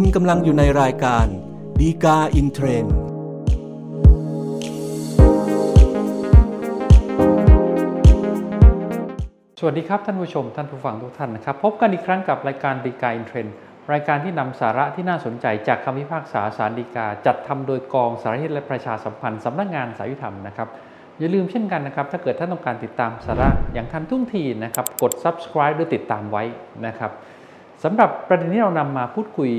คุณกำลังอยู่ในรายการ ฎีกาอินเทรนด์สวัสดีครับท่านผู้ชมท่านผู้ฟังทุกท่านนะครับ พบกันอีกครั้งกับรายการฎีกาอินเทรนด์รายการที่นำสาระที่น่าสนใจจากคำพิพากษาศาลฎีกา จัดทำโดยกองสารนิเทศและประชาสัมพันธ์สำนักงานศาลยุติธรรมนะครับอย่าลืมเช่นกันนะครับ ถ้าเกิดท่านต้องการติดตามสาระอย่างทันท่วงทีนะครับ กด subscribe หรือติดตามไว้นะครับสำหรับประเด็นที่เรานำมาพูดคุย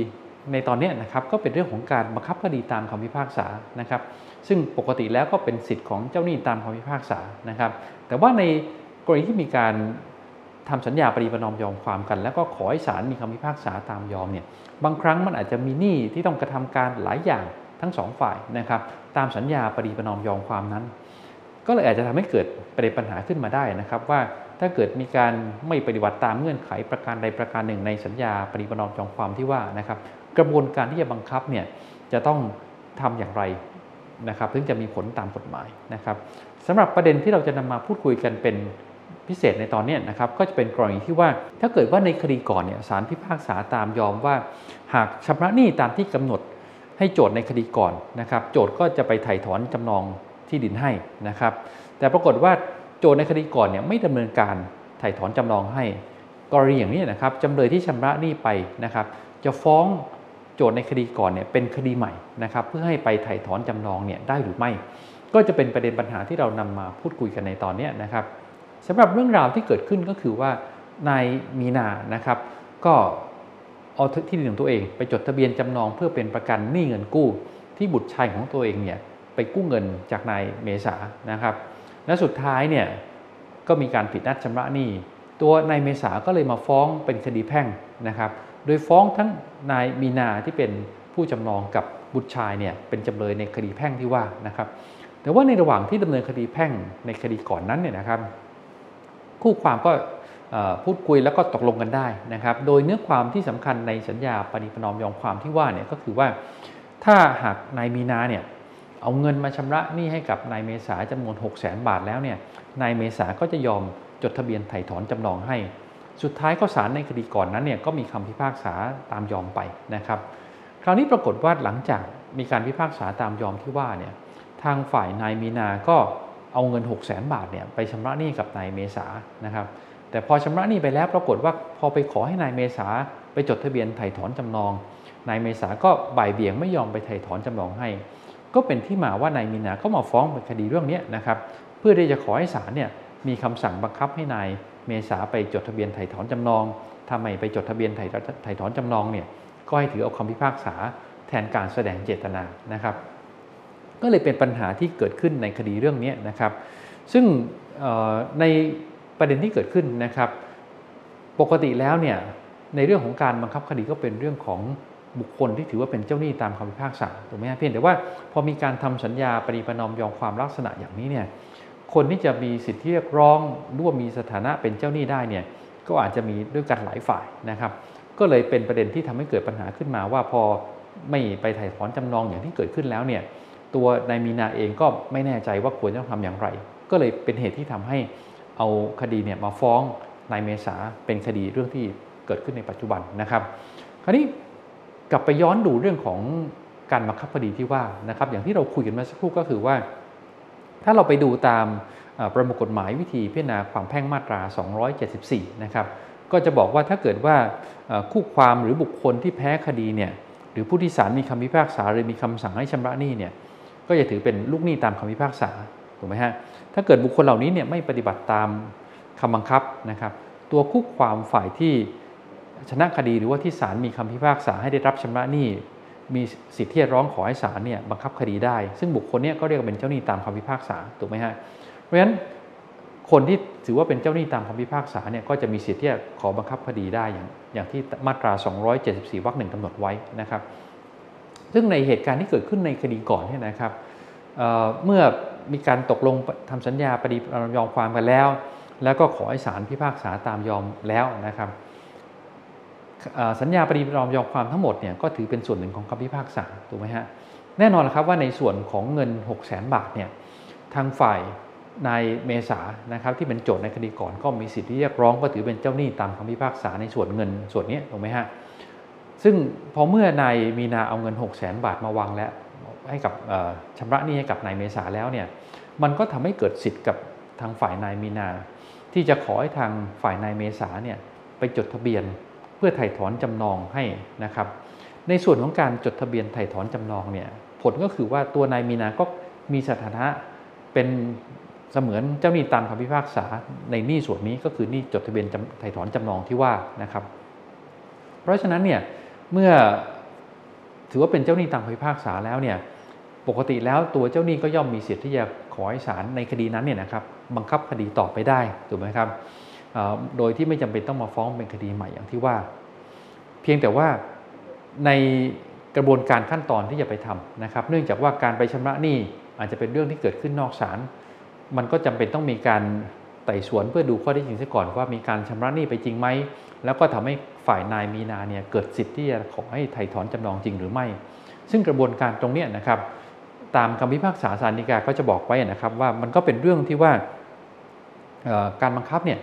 ในตอนนี้นะครับก็เป็นเรื่องของการบังคับคดีตามคำพิพากษานะครับ ซึ่งปกติแล้วก็เป็นสิทธิ์ของเจ้าหนี้ตามคำพิพากษานะครับ แต่ว่าในกรณีที่มีการทำสัญญาปฏิประนอมยอมความกัน แล้วก็ขอให้ศาลมีคำพิพากษาตามยอมเนี่ยบางครั้งมันอาจจะมีหนี้ที่ต้องกระทำการหลายอย่างทั้งสองฝ่ายนะครับตามสัญญาปฏิประนอมยอมความนั้น ก็เลยอาจจะทำให้เกิดประเด็นปัญหาขึ้นมาได้นะครับว่าถ้าเกิดมีการไม่ปฏิบัติตามเงื่อนไขประการใดประการหนึ่งในสัญญาปฏิประนอมยอมความที่ว่านะครับ กระบวนการที่จะบังคับเนี่ยจะต้องทำอย่างไรนะครับถึงจะมีผลตามกฎหมายนะครับสำหรับประเด็นที่เราจะนำมาพูดคุยกันเป็นพิเศษในตอนนี้นะครับก็จะเป็นกรณีที่ว่าถ้าเกิดว่าในคดีก่อนเนี่ยศาลพิพากษาตามยอมว่า หากชำระหนี้ตามที่กำหนดให้โจทย์ในคดีก่อนนะครับ โจทย์ก็จะไปไถ่ถอนจำนองที่ดินให้นะครับ แต่ปรากฏว่าโจทย์ในคดีก่อนเนี่ยไม่ดำเนินการไถ่ถอนจำนองให้ กรณีอย่างนี้นะครับจำเลยที่ชำระหนี้ไปนะครับ จะฟ้อง โจทย์ในคดีก่อนเนี่ยเป็นคดีใหม่นะครับเพื่อให้ไปไถ่ถอนจำนองเนี่ยได้หรือไม่ ก็จะเป็นประเด็นปัญหาที่เรานำมาพูดคุยกันในตอนนี้นะครับสำหรับเรื่องราวที่เกิดขึ้นก็คือว่านายมีนานะครับ ก็เอาที่ดินของตัวเองไปจดทะเบียนจำนองเพื่อเป็นประกันหนี้เงินกู้ ที่บุตรชายของตัวเองเนี่ยไปกู้เงินจากนายเมษานะครับ และสุดท้ายเนี่ยก็มีการผิดนัดชำระหนี้ตัวนายเมษาก็เลยมาฟ้องเป็นคดีแพ่งนะครับ โดยฟ้องทั้งนายมีนาที่เป็นผู้จำนองกับบุตรชายเนี่ยเป็นจำเลยในคดีแพ่งที่ว่านะครับ แต่ว่าในระหว่างที่ดำเนินคดีแพ่งในคดีก่อนนั้นเนี่ยนะครับ คู่ความก็พูดคุยแล้วก็ตกลงกันได้นะครับ โดยเนื้อความที่สำคัญในสัญญาปณิปนอมยอมความที่ว่าเนี่ยก็คือว่าถ้าหากนายมีนาเนี่ยเอาเงินมาชำระหนี้ให้กับนายเมษาจำนวน 6 0 0 0 0 0บาทแล้วเนี่ยนายเมษาก็จะยอมจดทะเบียนไถ่ถอนจำนองให้ สุดท้ายก็ศาลในคดีก่อนนั้นเนี่ยก็มีคำพิพากษาตามยอมไปนะครับ คราวนี้ปรากฏว่าหลังจากมีการพิพากษาตามยอมที่ว่าเนี่ยทางฝ่ายนายมีนาก็เอาเงิน 6 0 0 0 0 0บาทเนี่ยไปชำระหนี้กับนายเมษานะครับ แต่พอชำระหนี้ไปแล้วปรากฏว่าพอไปขอให้นายเมษาไปจดทะเบียนไถ่ถอนจำนองนายเมษาก็บ่ายเบี่ยงไม่ยอมไปไถ่ถอนจำนองให้ ก็เป็นที่มาว่านายมีนาก็มาฟ้องเป็นคดีเรื่องนี้นะครับเพื่อที่จะขอให้ศาลเนี่ยมีคำสั่งบังคับให้นาย เมษาไปจดทะเบียนไถ่ถอนจำนองถ้าไม่ไปจดทะเบียนไถ่ไถ่ถอนจำนองเนี่ยก็ให้ถือเอาคำพิพากษาแทนการแสดงเจตนานะครับ ก็เลยเป็นปัญหาที่เกิดขึ้นในคดีเรื่องนี้นะครับ ซึ่งในประเด็นที่เกิดขึ้นนะครับ ปกติแล้วเนี่ยในเรื่องของการบังคับคดีก็เป็นเรื่องของบุคคลที่ถือว่าเป็นเจ้าหนี้ตามคำพิพากษาถูกไหมเพียงแต่ว่าพอมีการทำสัญญาปฏิปนอมยอมความลักษณะอย่างนี้เนี่ย คนที่จะมีสิทธิเรียกร้องร่วมมีสถานะเป็นเจ้าหนี้ได้เนี่ยก็อาจจะมีด้วยกันหลายฝ่ายนะครับ ก็เลยเป็นประเด็นที่ทำให้เกิดปัญหาขึ้นมาว่าพอไม่ไปถ่ายถอนจำนองอย่างที่เกิดขึ้นแล้วเนี่ยตัวนายมีนาเองก็ไม่แน่ใจว่าควรจะทำอย่างไร ก็เลยเป็นเหตุที่ทำให้เอาคดีเนี่ยมาฟ้องนายเมษาเป็นคดีเรื่องที่เกิดขึ้นในปัจจุบันนะครับ คราวนี้กลับไปย้อนดูเรื่องของการบังคับคดีที่ว่านะครับ อย่างที่เราคุยกันมาสักครู่ก็คือว่า ถ้าเราไปดูตามประมวลกฎหมายวิธีพิจารณาความแพ่งมาตรา 274 นะครับ ก็จะบอกว่าถ้าเกิดว่าคู่ความหรือบุคคลที่แพ้คดีเนี่ยหรือผู้ที่ศาลมีคำพิพากษาหรือมีคำสั่งให้ชำระหนี้เนี่ยก็จะถือเป็นลูกหนี้ตามคำพิพากษาถูกไหมฮะถ้าเกิดบุคคลเหล่านี้เนี่ยไม่ปฏิบัติตามคำบังคับนะครับ ตัวคู่ความฝ่ายที่ชนะคดีหรือว่าที่ศาลมีคำพิพากษาให้ได้รับชำระหนี้ มีสิทธิ์ที่จะร้องขอให้ศาลเนี่ยบังคับคดีได้ ซึ่งบุคคลเนี้ก็เรียกว่าเป็นเจ้าหนี้ตามคำพิพากษาถูกไหมฮะเพราะฉะนั้นคนที่ถือว่าเป็นเจ้าหนี้ตามคำพิพากษาเนี่ยก็จะมีสิทธิ์ที่จะขอบังคับคดีได้อย่างอย่างที่มาตรา 274วรรคหนึ่งกำหนดไว้นะครับซึ่งในเหตุการณ์ที่เกิดขึ้นในคดีก่อนเนี่ยนะครับเเมื่อมีการตกลงทำสัญญาปฏิยอมความกันแล้ว แล้วก็ขอให้ศาลพิพากษาตามยอมแล้วนะครับ สัญญาปฏิยอมยอมความทั้งหมดเนี่ยก็ถือเป็นส่วนหนึ่งของคำพิพากษาถูกไหมฮะแน่นอนแล้วครับว่าในส่วนของเงิน 6 0แสนบาทเนี่ยทางฝ่ายนายเมษานะครับที่เป็นโจทย์ในคดีก่อนก็มีสิทธิเรียกร้องก็ถือเป็นเจ้าหนี้ตามคำพิพากษาในส่วนเงินส่วนนี้ถูกไหมฮะซึ่งพอเมื่อนายมีนาเอาเงิน 6 0 0 0 0 0บาทมาวางแล้วให้กับชำระหนี้ให้กับนายเมษาแล้วเนี่ยมันก็ทำให้เกิดสิทธิ์กับทางฝ่ายนายมีนา ที่จะขอให้ทางฝ่ายนายเมษาเนี่ยไปจดทะเบียน เพื่อไถ่ถอนจำนองให้นะครับ ในส่วนของการจดทะเบียนไถ่ถอนจำนองเนี่ยผลก็คือว่าตัวนายมีนาก็มีสถานะเป็นเสมือนเจ้าหนี้ตามคำพิพากษาในหนี้ส่วนนี้ก็คือหนี้จดทะเบียนไถ่ถอนจำนองที่ว่านะครับ เพราะฉะนั้นเนี่ยเมื่อถือว่าเป็นเจ้าหนี้ตามคำพิพากษาแล้วเนี่ยปกติแล้วตัวเจ้าหนี้ก็ย่อมมีสิทธิ์ที่จะขอให้ศาลในคดีนั้นเนี่ยนะครับบังคับคดีต่อไปได้ถูกไหมครับ โดยที่ไม่จำเป็นต้องมาฟ้องเป็นคดีใหม่อย่างที่ว่า เพียงแต่ว่าในกระบวนการขั้นตอนที่จะไปทำนะครับ เนื่องจากว่าการไปชำระหนี้อาจจะเป็นเรื่องที่เกิดขึ้นนอกศาลมันก็จำเป็นต้องมีการไต่สวนเพื่อดูข้อที่จริงซะก่อนว่ามีการชำระหนี้ไปจริงไหมแล้วก็ทำให้ฝ่ายนายมีนาเนี่ยเกิดสิทธิ์ที่จะขอให้ไถ่ถอนจำนองจริงหรือไม่ ซึ่งกระบวนการตรงนี้นะครับตามคำพิพากษาสารนิกาก็จะบอกไว้นะครับว่ามันก็เป็นเรื่องที่ว่าการบังคับเนี่ย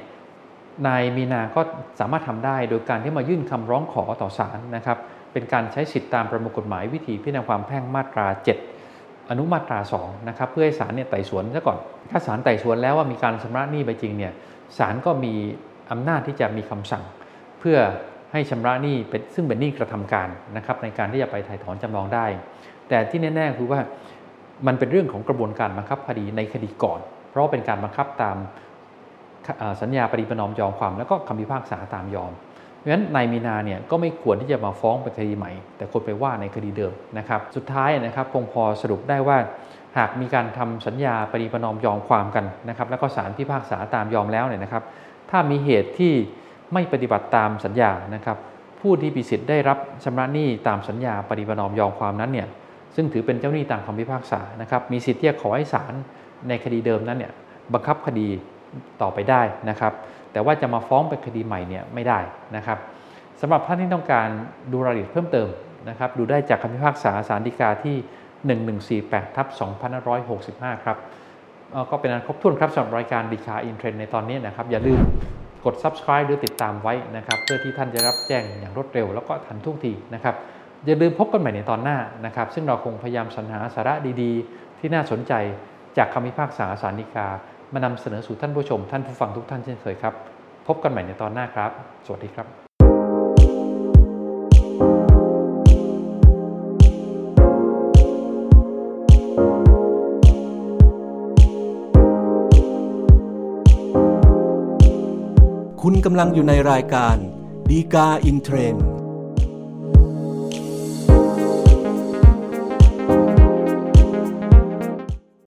นายมีนาก็สามารถทำได้โดยการที่มายื่นคำร้องขอต่อศาลนะครับ เป็นการใช้สิทธิตามประมวลกฎหมายวิธีพิจารณาความแพ่งมาตรา 7 อนุมาตรา 2 นะครับ เพื่อให้ศาลเนี่ยไต่สวนซะก่อน ถ้าศาลไต่สวนแล้วว่ามีการชำระหนี้ไปจริงเนี่ยศาลก็มีอำนาจที่จะมีคำสั่ง เพื่อให้ชำระหนี้เป็นซึ่งเป็นหนี้กระทำการนะครับในการที่จะไปถ่ายถอนจำนองได้ แต่ที่แน่ๆคือว่ามันเป็นเรื่องของกระบวนการบังคับคดีในคดีก่อน เพราะเป็นการบังคับตาม สัญญาปฏิปนอมยอมความแล้วก็คำพิพากษาตามยอมเพราะฉะนั้นนายมีนาเนี่ยก็ไม่ควรที่จะมาฟ้องเป็นคดีใหม่ แต่ควรไปว่าในคดีเดิมนะครับ สุดท้ายนะครับคงพอสรุปได้ว่าหากมีการทำสัญญาปฏิปนอมยอมความกันนะครับแล้วก็ศาลพิพากษาตามยอมแล้วเนี่ยนะครับ ถ้ามีเหตุที่ไม่ปฏิบัติตามสัญญานะครับ ผู้ที่มีสิทธิ์ได้รับชำระหนี้ตามสัญญาปฏิปนอมยอมความนั้นเนี่ยซึ่งถือเป็นเจ้าหนี้ตามคำพิพากษานะครับมีสิทธิ์ที่จะขอให้ศาลในคดีเดิมนั้นเนี่ยบังคับคดี ต่อไปได้นะครับ แต่ว่าจะมาฟ้องเป็นคดีใหม่เนี่ยไม่ได้นะครับสำหรับท่านที่ต้องการดูรายละเอียดเพิ่มเติมนะครับ ดูได้จากคำพิพากษาสารดีกาที่ 1148ทับ2565 ครับก็เป็นอันครบถ้วนครับสำหรับรายการดีคาอินเทรนในตอนนี้นะครับ อย่าลืมกด subscribe หรือติดตามไว้นะครับ เพื่อที่ท่านจะรับแจ้งอย่างรวดเร็วแล้วก็ทันทุกทีนะครับ อย่าลืมพบกันใหม่ในตอนหน้านะครับ ซึ่งเราคงพยายามสรรหาสาระดีๆ ที่น่าสนใจจากคำพิพากษาสารดีกา มานำเสนอสู่ท่านผู้ชม ท่านผู้ฟังทุกท่านเช่นเคยครับ พบกันใหม่ในตอนหน้าครับ สวัสดีครับคุณกำลังอยู่ในรายการดีกาอินเทรนด